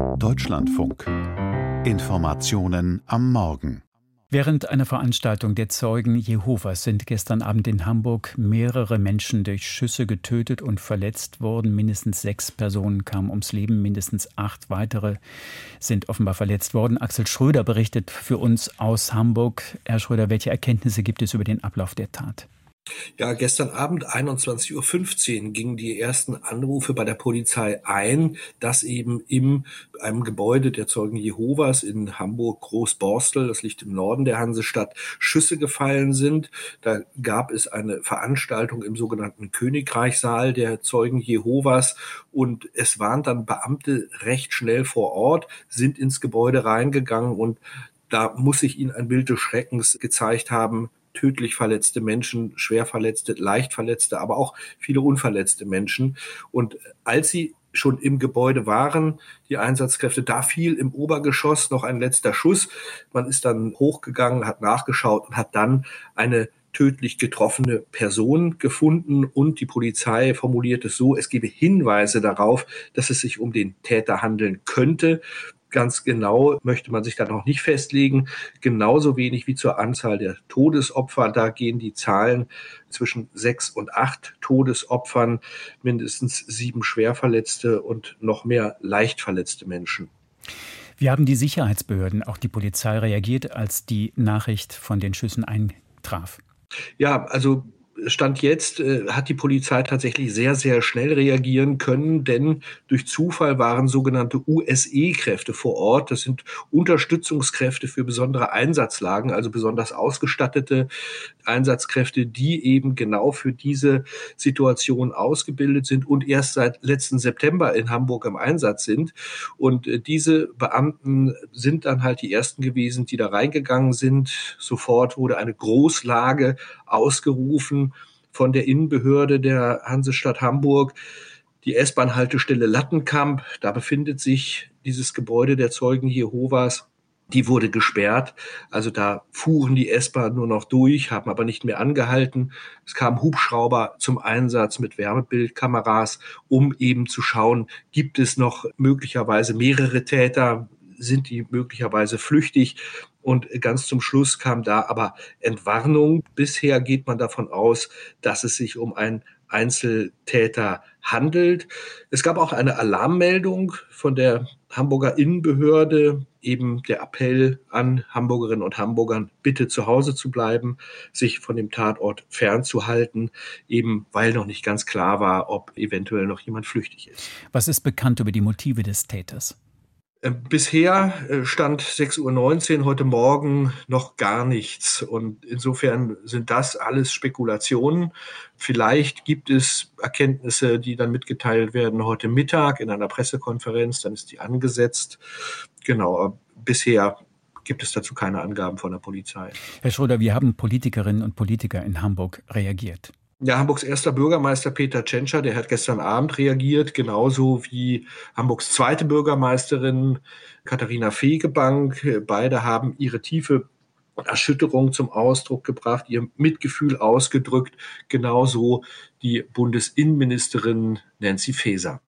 Deutschlandfunk. Informationen am Morgen. Während einer Veranstaltung der Zeugen Jehovas sind gestern Abend in Hamburg mehrere Menschen durch Schüsse getötet und verletzt worden. Mindestens sechs Personen kamen ums Leben, mindestens acht weitere sind offenbar verletzt worden. Axel Schröder berichtet für uns aus Hamburg. Herr Schröder, welche Erkenntnisse gibt es über den Ablauf der Tat? Ja, gestern Abend 21.15 Uhr gingen die ersten Anrufe bei der Polizei ein, dass eben in einem Gebäude der Zeugen Jehovas in Hamburg Großborstel, das liegt im Norden der Hansestadt, Schüsse gefallen sind. Da gab es eine Veranstaltung im sogenannten Königreichsaal der Zeugen Jehovas und es waren dann Beamte recht schnell vor Ort, sind ins Gebäude reingegangen und da muss sich ihnen ein Bild des Schreckens gezeigt haben, tödlich verletzte Menschen, schwer verletzte, leicht verletzte, aber auch viele unverletzte Menschen. Und als sie schon im Gebäude waren, die Einsatzkräfte, da fiel im Obergeschoss noch ein letzter Schuss. Man ist dann hochgegangen, hat nachgeschaut und hat dann eine tödlich getroffene Person gefunden und die Polizei formuliert es so, es gebe Hinweise darauf, dass es sich um den Täter handeln könnte. Ganz genau möchte man sich da noch nicht festlegen. Genauso wenig wie zur Anzahl der Todesopfer. Da gehen die Zahlen zwischen sechs und acht Todesopfern, mindestens sieben Schwerverletzte und noch mehr leicht verletzte Menschen. Wie haben die Sicherheitsbehörden, auch die Polizei reagiert, als die Nachricht von den Schüssen eintraf? Ja, also Stand jetzt äh, hat die Polizei tatsächlich sehr, sehr schnell reagieren können, denn durch Zufall waren sogenannte USE-Kräfte vor Ort. Das sind Unterstützungskräfte für besondere Einsatzlagen, also besonders ausgestattete Einsatzkräfte, die eben genau für diese Situation ausgebildet sind und erst seit letzten September in Hamburg im Einsatz sind. Und äh, diese Beamten sind dann halt die ersten gewesen, die da reingegangen sind. Sofort wurde eine Großlage ausgerufen von der Innenbehörde der Hansestadt Hamburg. Die S-Bahn-Haltestelle Lattenkamp, da befindet sich dieses Gebäude der Zeugen Jehovas. Die wurde gesperrt. Also da fuhren die S-Bahn nur noch durch, haben aber nicht mehr angehalten. Es kamen Hubschrauber zum Einsatz mit Wärmebildkameras, um eben zu schauen, gibt es noch möglicherweise mehrere Täter, sind die möglicherweise flüchtig. Und ganz zum Schluss kam da aber Entwarnung. Bisher geht man davon aus, dass es sich um ein Einzeltäter handelt. Es gab auch eine Alarmmeldung von der Hamburger Innenbehörde, eben der Appell an Hamburgerinnen und Hamburgern, bitte zu Hause zu bleiben, sich von dem Tatort fernzuhalten, eben weil noch nicht ganz klar war, ob eventuell noch jemand flüchtig ist. Was ist bekannt über die Motive des Täters? Äh, bisher äh, stand 6.19 Uhr heute Morgen noch gar nichts. Und insofern sind das alles Spekulationen. Vielleicht gibt es Erkenntnisse, die dann mitgeteilt werden heute Mittag in einer Pressekonferenz. Dann ist die angesetzt. Genau, bisher gibt es dazu keine Angaben von der Polizei. Herr Schröder, wie haben Politikerinnen und Politiker in Hamburg reagiert? Ja, Hamburgs erster Bürgermeister Peter Tschentscher, der hat gestern Abend reagiert, genauso wie Hamburgs zweite Bürgermeisterin Katharina Fegebank. Beide haben ihre tiefe Erschütterung zum Ausdruck gebracht, ihr Mitgefühl ausgedrückt, genauso die Bundesinnenministerin Nancy Faeser.